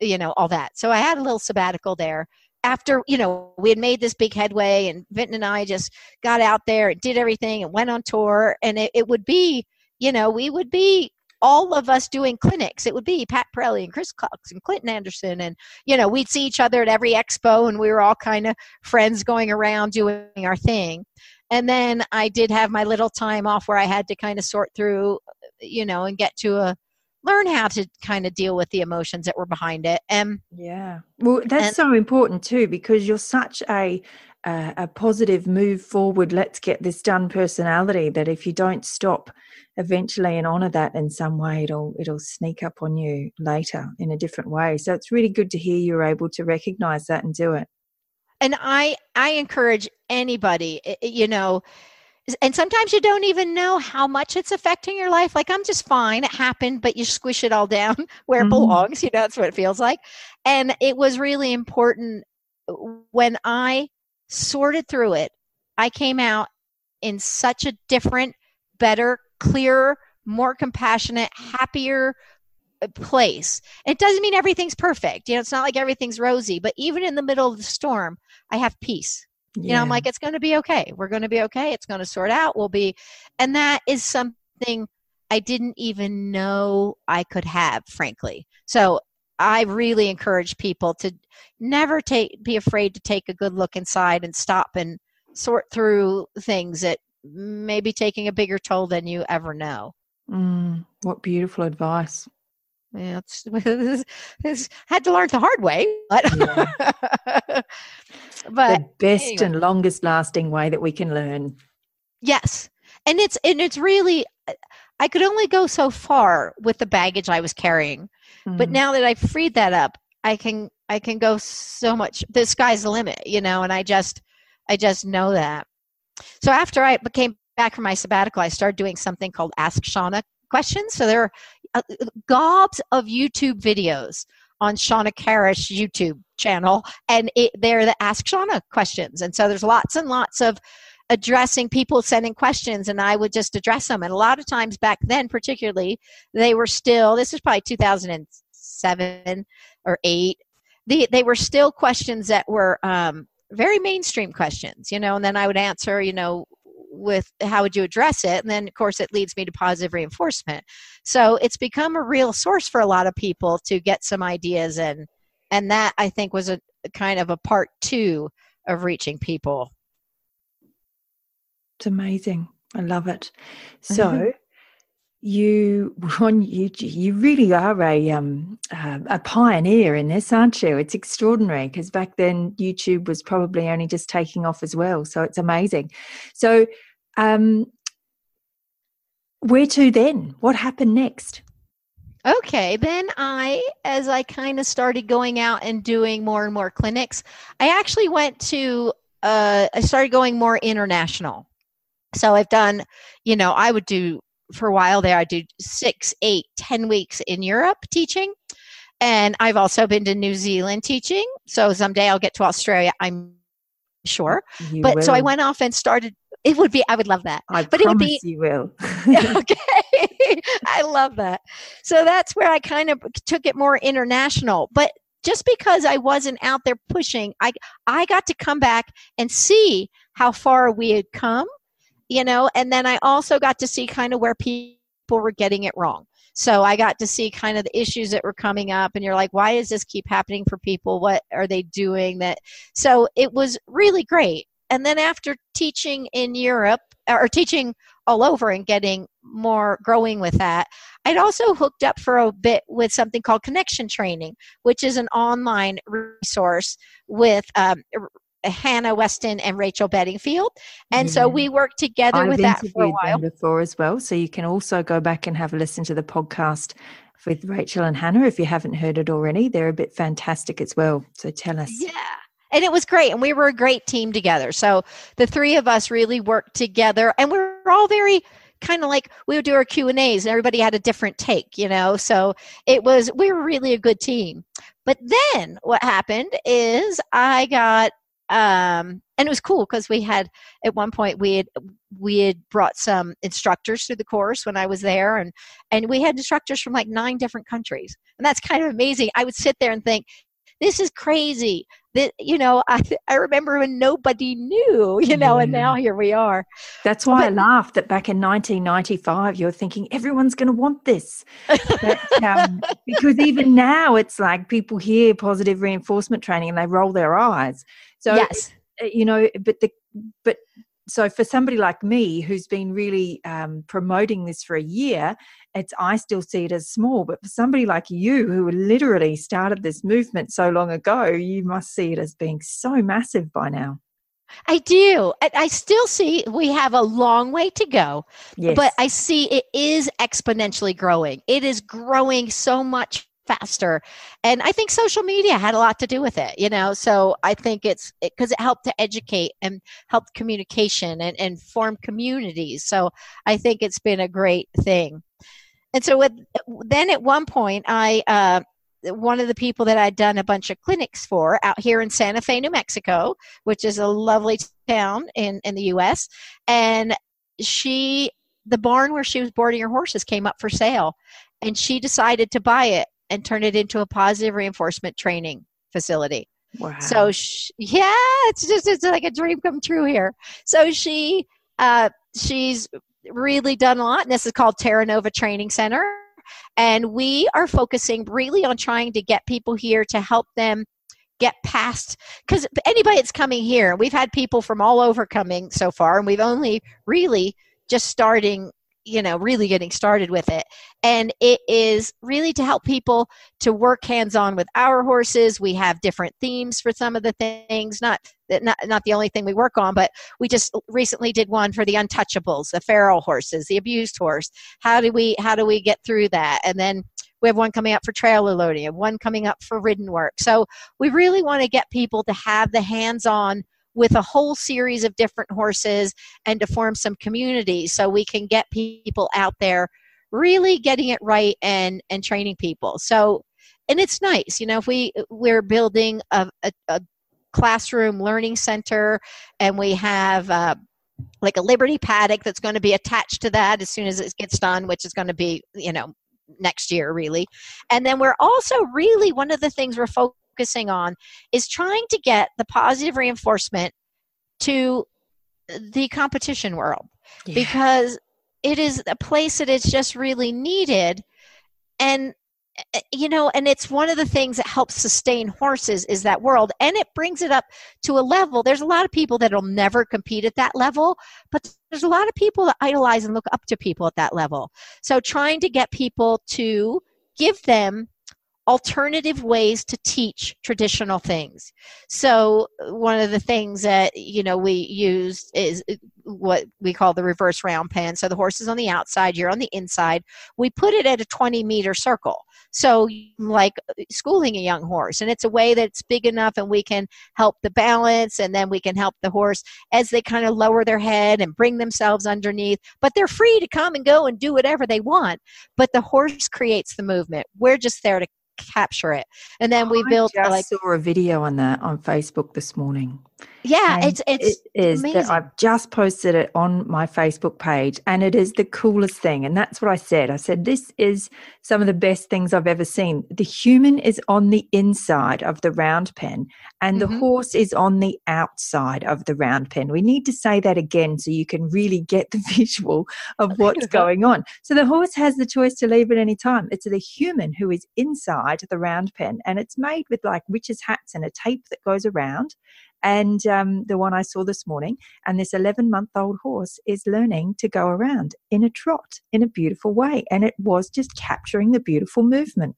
you know, all that. So I had a little sabbatical there. After you know we had made this big headway, and Vinton and I just got out there and did everything and went on tour, and it, it would be, you know, we would be all of us doing clinics. It would be Pat Parelli and Chris Cox and Clinton Anderson. And, you know, we'd see each other at every expo and we were all kind of friends going around doing our thing. And then I did have my little time off where I had to kind of sort through, you know, and get to a, learn how to kind of deal with the emotions that were behind it and yeah well that's and, so important too because you're such a a, a positive move forward let's get this done personality that if you don't stop eventually and honor that in some way it'll it'll sneak up on you later in a different way. So it's really good to hear you're able to recognize that and do it. And i i encourage anybody you know and sometimes you don't even know how much it's affecting your life. Like i'm just fine it happened but you squish it all down where it mm-hmm. belongs you know that's what it feels like. And it was really important when i sorted through it i came out in such a different better clearer, more compassionate, happier, uh, place. It doesn't mean everything's perfect. You know, it's not like everything's rosy, but even in the middle of the storm, I have peace. Yeah. You know, I'm like, it's going to be okay. We're going to be okay. It's going to sort out. We'll be, and that is something I didn't even know I could have, frankly. So I really encourage people to never take, be afraid to take a good look inside and stop and sort through things that may be taking a bigger toll than you ever know. Mm, what beautiful advice. Yeah, it's, it's, it's, had to learn the hard way, but yeah. but the best anyway. and longest lasting way that we can learn. Yes, and it's and it's really I could only go so far with the baggage I was carrying, mm. but now that I've freed that up, I can I can go so much. The sky's the limit, you know, and I just I just know that. So after I became back from my sabbatical, I started doing something called Ask Shawna questions. So there are uh, gobs of YouTube videos on Shawna Karrasch YouTube channel, and it, they're the Ask Shawna questions. And so there's lots and lots of addressing people sending questions, and I would just address them. And a lot of times back then, particularly, they were still. This is probably 2007 or eight. The, they were still questions that were um, very mainstream questions, you know, and then I would answer, you know, with how would you address it? And then of course it leads me to positive reinforcement. So it's become a real source for a lot of people to get some ideas and and that i think was a kind of a part two of reaching people. It's amazing. I love it. Mm-hmm. So you on you you really are a um uh, a pioneer in this aren't you? It's extraordinary because back then youtube was probably only just taking off as well so it's amazing. So um where to then? What happened next? Okay then i as i kind of started going out and doing more and more clinics i actually went to uh i started going more international. So i've done you know i would do for a while there. I did six, eight, ten weeks in Europe teaching. And I've also been to New Zealand teaching. So someday I'll get to Australia, I'm sure. You but will. so I went off and started. It would be, I would love that. I but it would be, you will. okay. I love that. So that's where I kind of took it more international. But just because I wasn't out there pushing, I I got to come back and see how far we had come you know, and then I also got to see kind of where people were getting it wrong. So I got to see kind of the issues that were coming up, and you're like, why does this keep happening for people? What are they doing? That so it was really great. And then after teaching in Europe or teaching all over and getting more growing with that, I'd also hooked up for a bit with something called Connection Training, which is an online resource with um, Hannah Weston and Rachel Bedingfield. And yeah. so we worked together I've with that for a while. before as well. So you can also go back and have a listen to the podcast with Rachel and Hannah if you haven't heard it already. They're a bit fantastic as well. So tell us. Yeah. And it was great. And we were a great team together. So the three of us really worked together and we we're all very kind of like we would do our q and a's and everybody had a different take you know so it was we were really a good team but then what happened is i got um, and it was cool because we had at one point we had we had brought some instructors through the course when I was there, and and we had instructors from like nine different countries, and that's kind of amazing. I would sit there and think, this is crazy. That you know, I I remember when nobody knew, you know, yeah. and now here we are. That's why but, I laughed that back in 1995, you're thinking everyone's going to want this, but, um, because even now it's like people hear positive reinforcement training and they roll their eyes. So yes, uh, you know, but the but so for somebody like me who's been really um, promoting this for a year it's i still see it as small but for somebody like you who literally started this movement so long ago you must see it as being so massive by now I do. I still see we have a long way to go, yes. but I see it is exponentially growing. It is growing so much faster. And i think social media had a lot to do with it you know? So i think it's because it, it, helped to educate and help communication and, and form communities. So i think it's been a great thing. And so with then at one point i uh, one of the people that I'd done a bunch of clinics for out here in Santa Fe, New Mexico, which is a lovely town in, in the US. And she, the barn where she was boarding her horses came up for sale and she decided to buy it and turn it into a positive reinforcement training facility. Wow. So she, yeah, it's just it's like a dream come true here. So she uh, she's really done a lot, and this is called Terra Nova Training Center, and we are focusing really on trying to get people here to help them get past because anybody that's coming here, we've had people from all over coming so far, and we've only really just starting you know really getting started with it. And it is really to help people to work hands on with our horses. We have different themes for some of the things not not not the only thing we work on but we just recently did one for the untouchables the feral horses the abused horse. How do we how do we get through that? And then we have one coming up for trailer loading and one coming up for ridden work. So we really want to get people to have the hands on with a whole series of different horses and to form some communities so we can get people out there really getting it right and and training people. So and it's nice you know if we we're building a, a, a classroom learning center and we have uh, like a liberty paddock that's going to be attached to that as soon as it gets done which is going to be you know next year really. And then we're also really one of the things we're focusing focusing on is trying to get the positive reinforcement to the competition world. Yeah. because it is a place that is just really needed. And eh, you know and it's one of the things that helps sustain horses is that world. And it brings it up to a level. There's a lot of people that'll never compete at that level but there's a lot of people that idolize and look up to people at that level. So trying to get people to give them alternative ways to teach traditional things. So one of the things that you know we use is uh, what we call the reverse round pen. So the horse is on the outside, you're on the inside. We put it at a 20 meter circle. So like uh, schooling a young horse and it's a way that's big enough and we can help the balance and then we can help the horse as they kind of lower their head and bring themselves underneath. But they're free to come and go and do whatever they want. But the horse creates the movement. We're just there to capture it. And then we oh, I built just like saw a video on that on Facebook this morning. Yeah, and it's it's it is amazing. I've just posted it on my Facebook page and it is the coolest thing. And that's what I said. I said this is some of the best things I've ever seen. The human is on the inside of the round pen and mm-hmm. the horse is on the outside of the round pen. We need to say that again so you can really get the visual of what's going on. So the horse has the choice to leave at any time. It's the human who is inside the round pen and it's made with like witches' hats and a tape that goes around and um, the one I saw this morning. And this 11 month old horse is learning to go around in a trot in a beautiful way. And it was just capturing the beautiful movement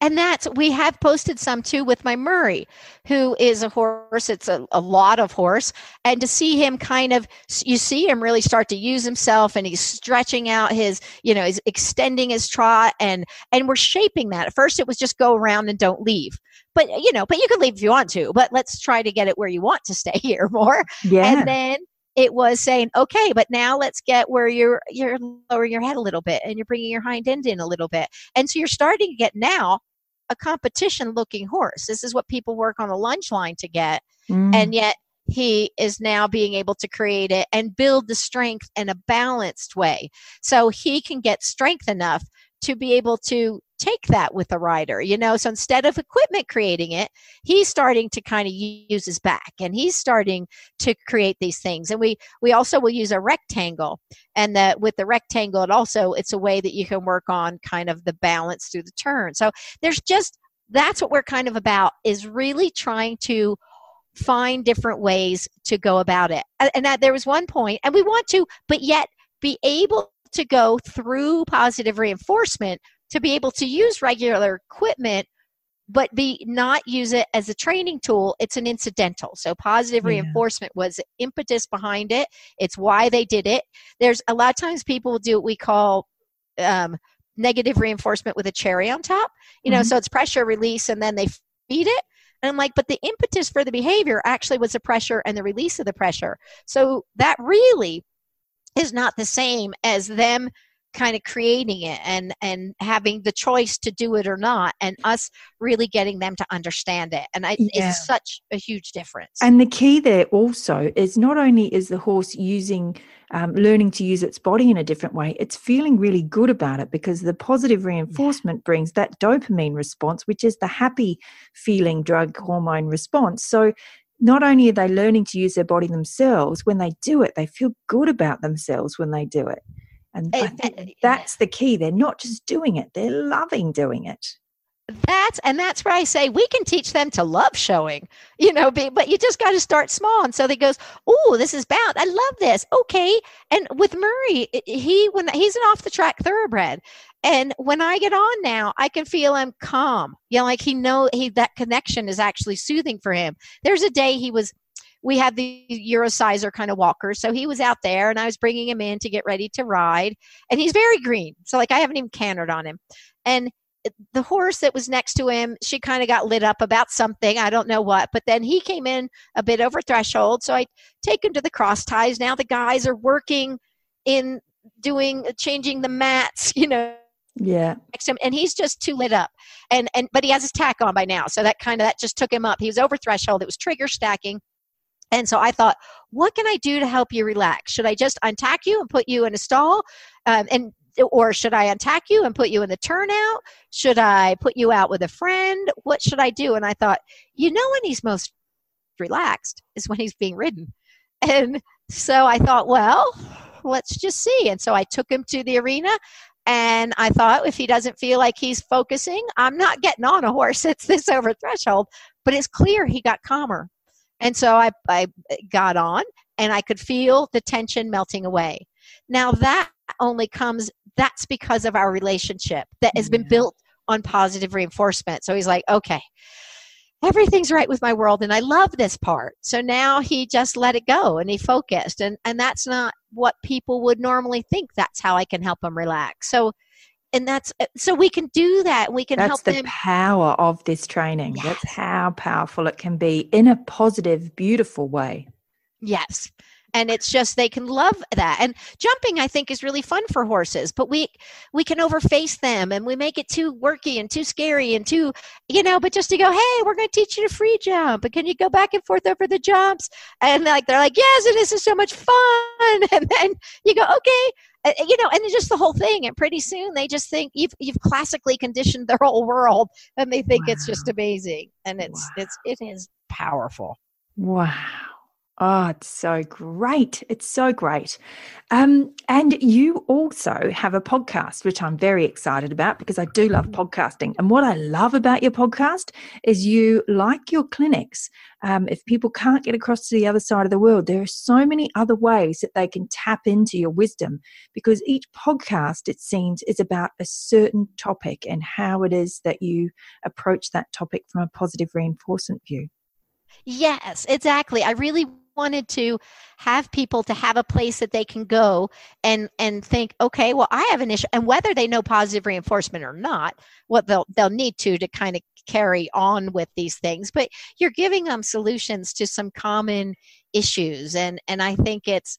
and that's we have posted some too with my murray who is a horse it's a, a lot of horse. And to see him kind of you see him really start to use himself and he's stretching out his you know he's extending his trot and and we're shaping that. At first it was just go around and don't leave. But you know but you can leave if you want to but let's try to get it where you want to stay here more. Yeah. and then it was saying, okay, but now let's get where you're you're lowering your head a little bit and you're bringing your hind end in a little bit, and so you're starting to get now a competition looking horse. This is what people work on the lunge line to get, mm. and yet he is now being able to create it and build the strength in a balanced way, so he can get strength enough to be able to take that with a rider you know? So instead of equipment creating it he's starting to kind of use his back and he's starting to create these things. And we we also will use a rectangle and that with the rectangle it also it's a way that you can work on kind of the balance through the turn. So there's just that's what we're kind of about is really trying to find different ways to go about it. And that there was one point and we want to but yet be able to go through positive reinforcement to be able to use regular equipment but be not use it as a training tool. It's an incidental. So positive yeah. reinforcement was impetus behind it. It's why they did it. There's a lot of times people do what we call um, negative reinforcement with a cherry on top you know mm-hmm. so it's pressure release and then they feed it. And i'm like but the impetus for the behavior actually was the pressure and the release of the pressure. So that really is not the same as them kind of creating it and and having the choice to do it or not and us really getting them to understand it and I, yeah. it's such a huge difference and the key there also is not only is the horse using um, learning to use its body in a different way, it's feeling really good about it because the positive reinforcement brings that dopamine response, which is the happy feeling drug hormone response. So not only are they learning to use their body themselves, when they do it, they feel good about themselves when they do it. And eh, I eh, think eh, that's the key. They're not just doing it, they're loving doing it that's and that's where I say we can teach them to love showing, you know, but you just got to start small. And so they goes, oh, this is bound. I love this. Okay. And with Murray, he when he's an off the track thoroughbred, and when I get on now, I can feel him calm. You know, like he know he that connection is actually soothing for him. There's a day he was. We had the Eurociser kind of walker, so he was out there, and I was bringing him in to get ready to ride, and he's very green. So like I haven't even cantered on him, and the horse that was next to him, she kind of got lit up about something. I don't know what. But then he came in a bit over threshold. So I take him to the cross ties. Now the guys are working in doing, changing the mats, you know. Yeah. Next to him, and he's just too lit up. And and but he has his tack on by now. So that kind of that just took him up. He was over threshold. It was trigger stacking. And so I thought, what can I do to help you relax? Should I just untack you and put you in a stall? Um, and or should I attack you and put you in the turnout? Should I put you out with a friend? What should I do? And I thought, you know, when he's most relaxed is when he's being ridden. And so I thought, well, let's just see. And so I took him to the arena and I thought if he doesn't feel like he's focusing, I'm not getting on a horse that's this over threshold. But it's clear he got calmer. And so I, I got on and I could feel the tension melting away. Now that only comes that's because of our relationship that has been mm-hmm. built on positive reinforcement. So he's like, okay, everything's right with my world and I love this part. So now he just let it go and he focused. And, and that's not what people would normally think. That's how I can help them relax. So, and that's uh, so we can do that. We can help. that's help the them. power of this training. Yes. That's how powerful it can be in a positive, beautiful way. Yes and it's just they can love that. And jumping i think is really fun for horses but we we can overface them and we make it too worky and too scary and too you know but just to go hey we're going to teach you to free jump and can you go back and forth over the jumps? And like they're like yes and this is so much fun. And then you go okay. You know and just the whole thing and pretty soon they just think you've you've classically conditioned their whole world and they think wow. it's just amazing and it's wow. it's it is powerful. Wow Oh, it's so great. It's so great. Um, and you also have a podcast, which I'm very excited about because I do love mm-hmm. podcasting. And what I love about your podcast is you, like your clinics, um, if people can't get across to the other side of the world, there are so many other ways that they can tap into your wisdom because each podcast, it seems, is about a certain topic and how it is that you approach that topic from a positive reinforcement view. Yes, exactly. I really wanted to have people to have a place that they can go and and think okay well i have an issue and whether they know positive reinforcement or not what they'll they'll need to to kind of carry on with these things. But you're giving them solutions to some common issues and and i think it's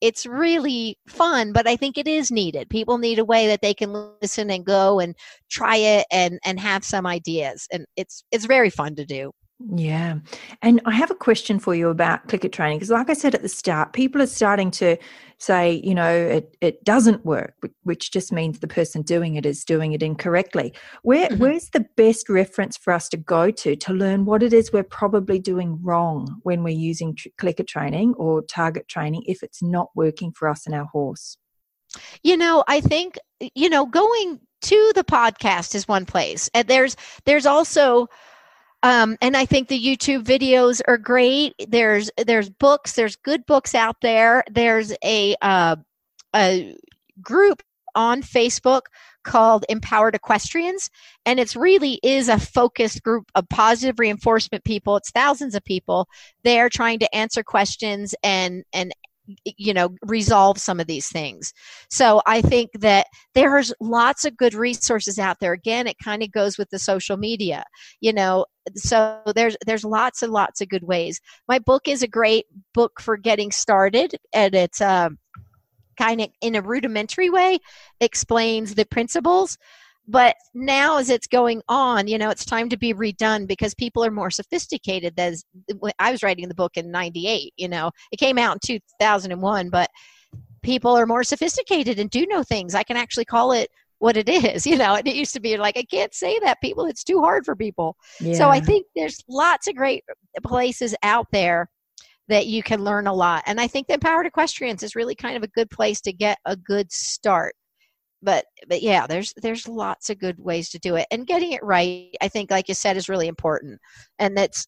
it's really fun but i think it is needed. People need a way that they can listen and go and try it and and have some ideas and it's it's very fun to do yeah. And I have a question for you about clicker training because, like I said at the start, people are starting to say, you know, it, it doesn't work, which just means the person doing it is doing it incorrectly. Where, mm-hmm. Where's the best reference for us to go to to learn what it is we're probably doing wrong when we're using tr- clicker training or target training if it's not working for us and our horse? You know, I think, you know, going to the podcast is one place. And there's there's also um, and I think the YouTube videos are great. There's there's books. There's good books out there. There's a uh, a group on Facebook called Empowered Equestrians, and it's really is a focused group of positive reinforcement people. It's thousands of people. They're trying to answer questions and and you know resolve some of these things. So i think that there's lots of good resources out there. Again it kind of goes with the social media you know so there's there's lots and lots of good ways. My book is a great book for getting started and it's um, kind of in a rudimentary way explains the principles but now as it's going on you know it's time to be redone because people are more sophisticated as i was writing the book in 98 you know it came out in 2001 but people are more sophisticated and do know things. I can actually call it what it is, you know. And it used to be like, I can't say that, people. It's too hard for people. Yeah. So I think there's lots of great places out there that you can learn a lot. And I think the Empowered Equestrians is really kind of a good place to get a good start. But but yeah, there's there's lots of good ways to do it. And getting it right, I think like you said is really important. And that's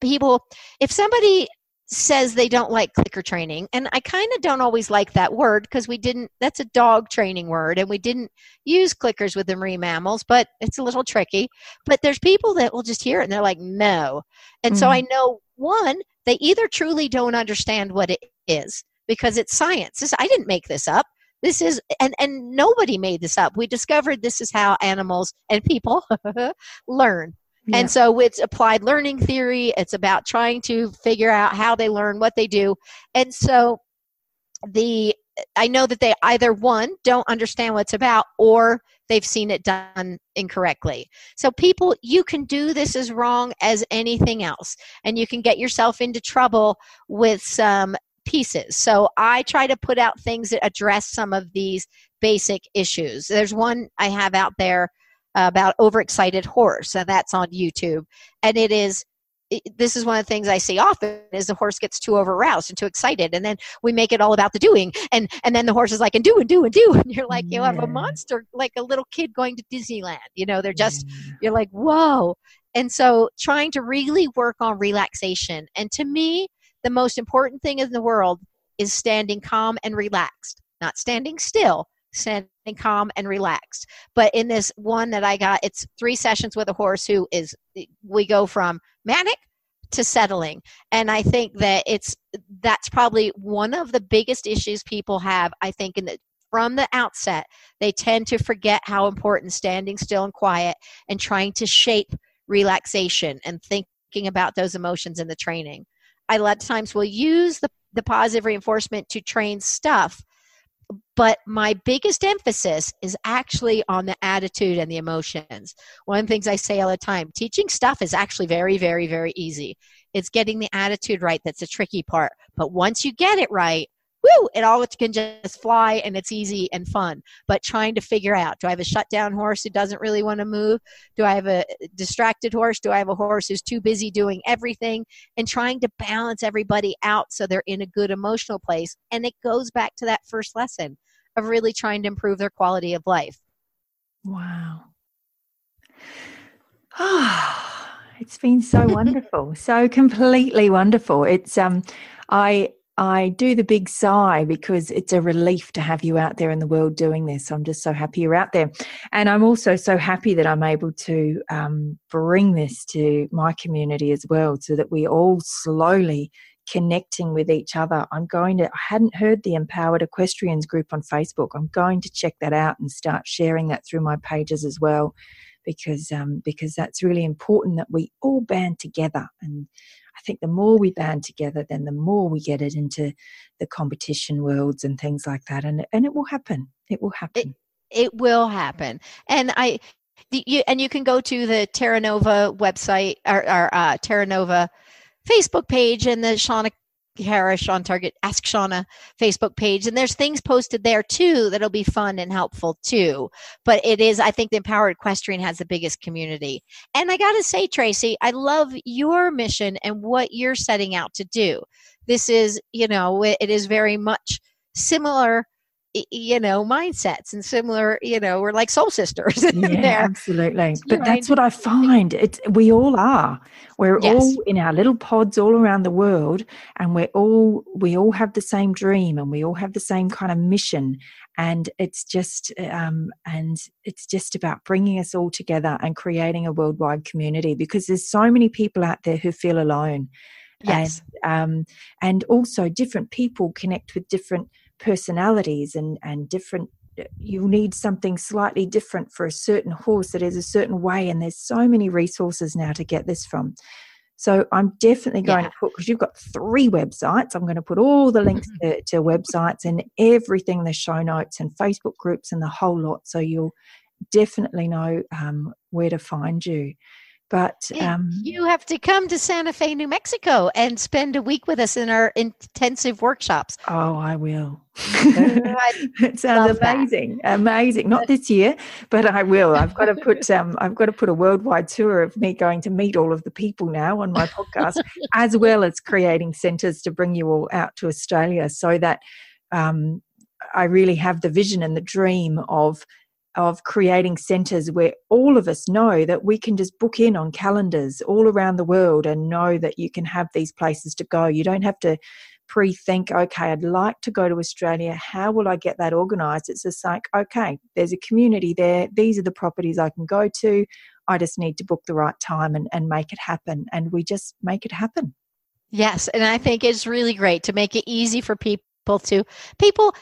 people if somebody says they don't like clicker training and i kind of don't always like that word because we didn't that's a dog training word and we didn't use clickers with the marine mammals but it's a little tricky but there's people that will just hear it and they're like no and mm-hmm. so i know one they either truly don't understand what it is because it's science this, i didn't make this up this is and and nobody made this up we discovered this is how animals and people learn yeah. And so it's applied learning theory. It's about trying to figure out how they learn, what they do. And so the I know that they either one don't understand what it's about or they've seen it done incorrectly. So people you can do this as wrong as anything else and you can get yourself into trouble with some pieces. So I try to put out things that address some of these basic issues. There's one I have out there about overexcited horse, and that's on YouTube. And it is this is one of the things I see often is the horse gets too overroused and too excited, and then we make it all about the doing, and and then the horse is like and do and do and do, and you're like you have a monster like a little kid going to Disneyland. You know, they're just yeah. you're like whoa, and so trying to really work on relaxation, and to me, the most important thing in the world is standing calm and relaxed, not standing still, standing calm and relaxed. But in this one that I got, it's three sessions with a horse who is, we go from manic to settling. And I think that it's, that's probably one of the biggest issues people have, I think, in the, from the outset, they tend to forget how important standing still and quiet and trying to shape relaxation and thinking about those emotions in the training. I a lot of times will use the, the positive reinforcement to train stuff but my biggest emphasis is actually on the attitude and the emotions. One of the things I say all the time teaching stuff is actually very, very, very easy. It's getting the attitude right that's the tricky part. But once you get it right, woo, it all can just fly and it's easy and fun. But trying to figure out do I have a shutdown horse who doesn't really want to move? Do I have a distracted horse? Do I have a horse who's too busy doing everything? And trying to balance everybody out so they're in a good emotional place. And it goes back to that first lesson of really trying to improve their quality of life. Wow. Ah, it's been so wonderful, so completely wonderful. It's um, I I do the big sigh because it's a relief to have you out there in the world doing this. I'm just so happy you're out there. And I'm also so happy that I'm able to um, bring this to my community as well so that we all slowly connecting with each other. I'm going to, I hadn't heard the Empowered Equestrians group on Facebook. I'm going to check that out and start sharing that through my pages as well because um, because that's really important that we all band together and I think the more we band together, then the more we get it into the competition worlds and things like that. And and it will happen. It will happen. It, it will happen. And I the, you, and you can go to the Terra Nova website or, or uh, Terra Nova Facebook page and the Shawna Karrasch on Target Ask Shawna Facebook page. And there's things posted there too that'll be fun and helpful too. But it is, I think the Empowered Equestrian has the biggest community. And I got to say, Tracy, I love your mission and what you're setting out to do. This is, you know, it is very much similar you know mindsets and similar you know we're like soul sisters yeah, there. absolutely. But that's what i find. It's we all are. We're yes. all in our little pods all around the world and we're all we all have the same dream and we all have the same kind of mission. And it's just um, and it's just about bringing us all together and creating a worldwide community because there's so many people out there who feel alone. Yes. and um, and also different people connect with different personalities and and different you need something slightly different for a certain horse that is a certain way and there's so many resources now to get this from so i'm definitely going yeah. to put because you've got three websites i'm going to put all the links mm-hmm. to, to websites and everything the show notes and facebook groups and the whole lot so you'll definitely know um, where to find you But um, you have to come to Santa Fe, New Mexico, and spend a week with us in our intensive workshops. Oh, I will. it sounds amazing, that. amazing. Not this year, but I will. I've got to put um, I've got to put a worldwide tour of me going to meet all of the people now on my podcast, as well as creating centres to bring you all out to Australia, so that um, I really have the vision and the dream of of creating centers where all of us know that we can just book in on calendars all around the world and know that you can have these places to go. You don't have to pre think, okay, I'd like to go to Australia. How will I get that organized? It's just like, okay, there's a community there. These are the properties I can go to. I just need to book the right time and, and make it happen. And we just make it happen. Yes. And I think it's really great to make it easy for people people to people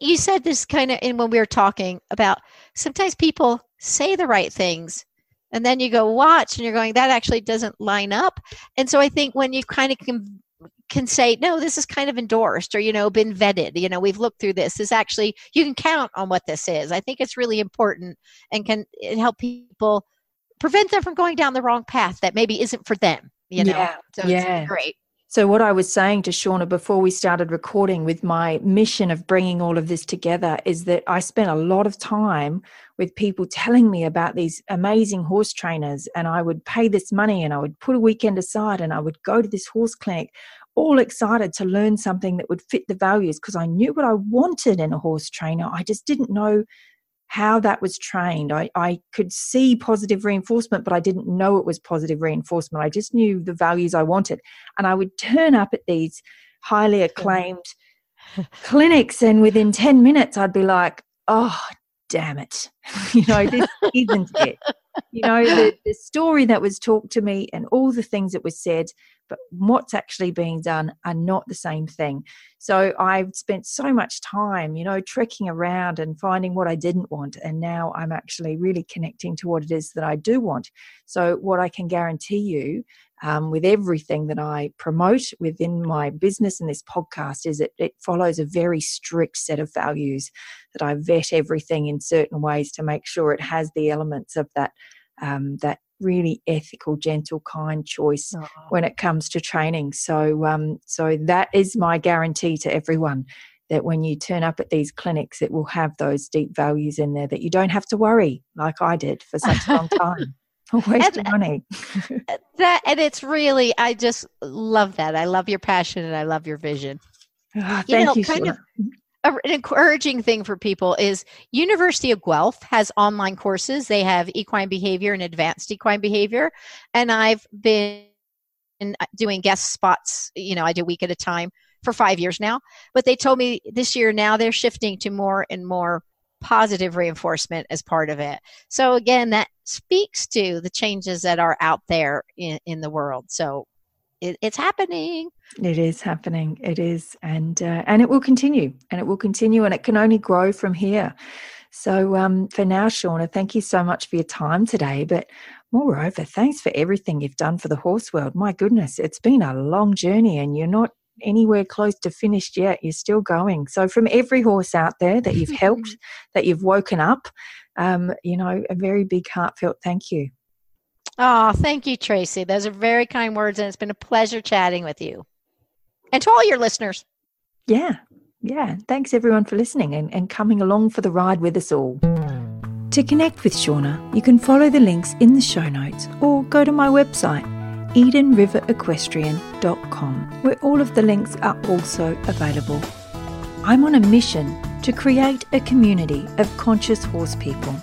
you said this kind of in when we were talking about sometimes people say the right things and then you go watch and you're going that actually doesn't line up. And so i think when you kind of can can say no this is kind of endorsed or you know been vetted you know we've looked through this. This actually you can count on what this is. I think it's really important and can help people prevent them from going down the wrong path that maybe isn't for them you know? Yeah, so yeah. great so, what I was saying to Shawna before we started recording with my mission of bringing all of this together is that I spent a lot of time with people telling me about these amazing horse trainers, and I would pay this money and I would put a weekend aside and I would go to this horse clinic, all excited to learn something that would fit the values because I knew what I wanted in a horse trainer. I just didn't know how that was trained. I, I could see positive reinforcement, but I didn't know it was positive reinforcement. I just knew the values I wanted. And I would turn up at these highly acclaimed clinics, and within 10 minutes, I'd be like, oh, damn it. you know, this isn't it. You know, the, the story that was talked to me and all the things that was said but what's actually being done are not the same thing. So I've spent so much time, you know, trekking around and finding what I didn't want. And now I'm actually really connecting to what it is that I do want. So, what I can guarantee you um, with everything that I promote within my business and this podcast is that it follows a very strict set of values that I vet everything in certain ways to make sure it has the elements of that um, that really ethical, gentle, kind choice oh. when it comes to training. So, um, so that is my guarantee to everyone that when you turn up at these clinics, it will have those deep values in there that you don't have to worry like I did for such a long time. For wasting money. Uh, that and it's really, I just love that. I love your passion and I love your vision. Oh, thank you, know, you kind of an encouraging thing for people is University of Guelph has online courses. They have equine behavior and advanced equine behavior, and I've been uh, doing guest spots. You know, I do a week at a time for five years now. But they told me this year now they're shifting to more and more positive reinforcement as part of it. So again, that speaks to the changes that are out there in, in the world. So it, it's happening. It is happening. It is, and uh, and it will continue, and it will continue, and it can only grow from here. So um, for now, Shawna, thank you so much for your time today. But moreover, thanks for everything you've done for the horse world. My goodness, it's been a long journey, and you're not anywhere close to finished yet. You're still going. So from every horse out there that you've helped, that you've woken up, um, you know, a very big heartfelt thank you. Oh, thank you, Tracy. Those are very kind words, and it's been a pleasure chatting with you. And to all your listeners. Yeah, yeah. Thanks everyone for listening and, and coming along for the ride with us all. To connect with Shawna, you can follow the links in the show notes or go to my website, EdenRiverEquestrian.com, where all of the links are also available. I'm on a mission to create a community of conscious horse people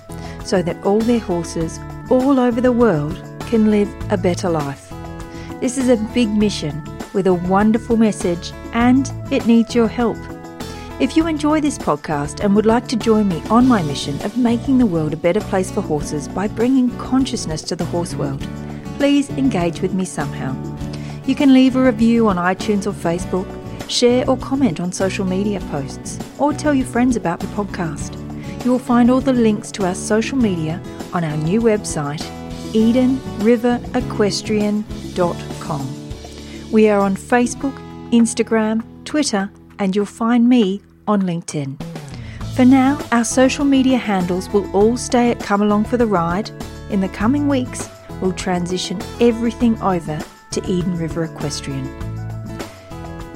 so that all their horses all over the world can live a better life. This is a big mission with a wonderful message and it needs your help. If you enjoy this podcast and would like to join me on my mission of making the world a better place for horses by bringing consciousness to the horse world, please engage with me somehow. You can leave a review on iTunes or Facebook, share or comment on social media posts, or tell your friends about the podcast. You will find all the links to our social media on our new website, EdenRiverEquestrian.com. We are on Facebook, Instagram, Twitter, and you'll find me on LinkedIn. For now, our social media handles will all stay at Come Along for the Ride. In the coming weeks, we'll transition everything over to Eden River Equestrian.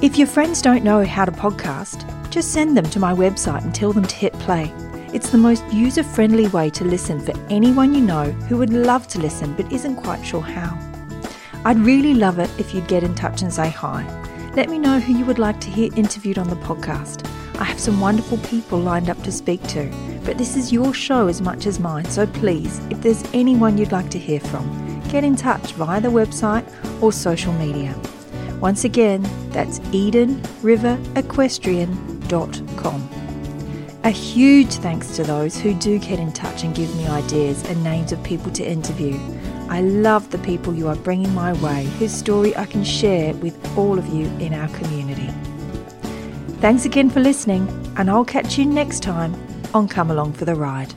If your friends don't know how to podcast, just send them to my website and tell them to hit play. It's the most user friendly way to listen for anyone you know who would love to listen but isn't quite sure how. I'd really love it if you'd get in touch and say hi. Let me know who you would like to hear interviewed on the podcast. I have some wonderful people lined up to speak to, but this is your show as much as mine, so please, if there's anyone you'd like to hear from, get in touch via the website or social media. Once again, that's EdenRiverEquestrian.com. A huge thanks to those who do get in touch and give me ideas and names of people to interview. I love the people you are bringing my way, whose story I can share with all of you in our community. Thanks again for listening, and I'll catch you next time on Come Along for the Ride.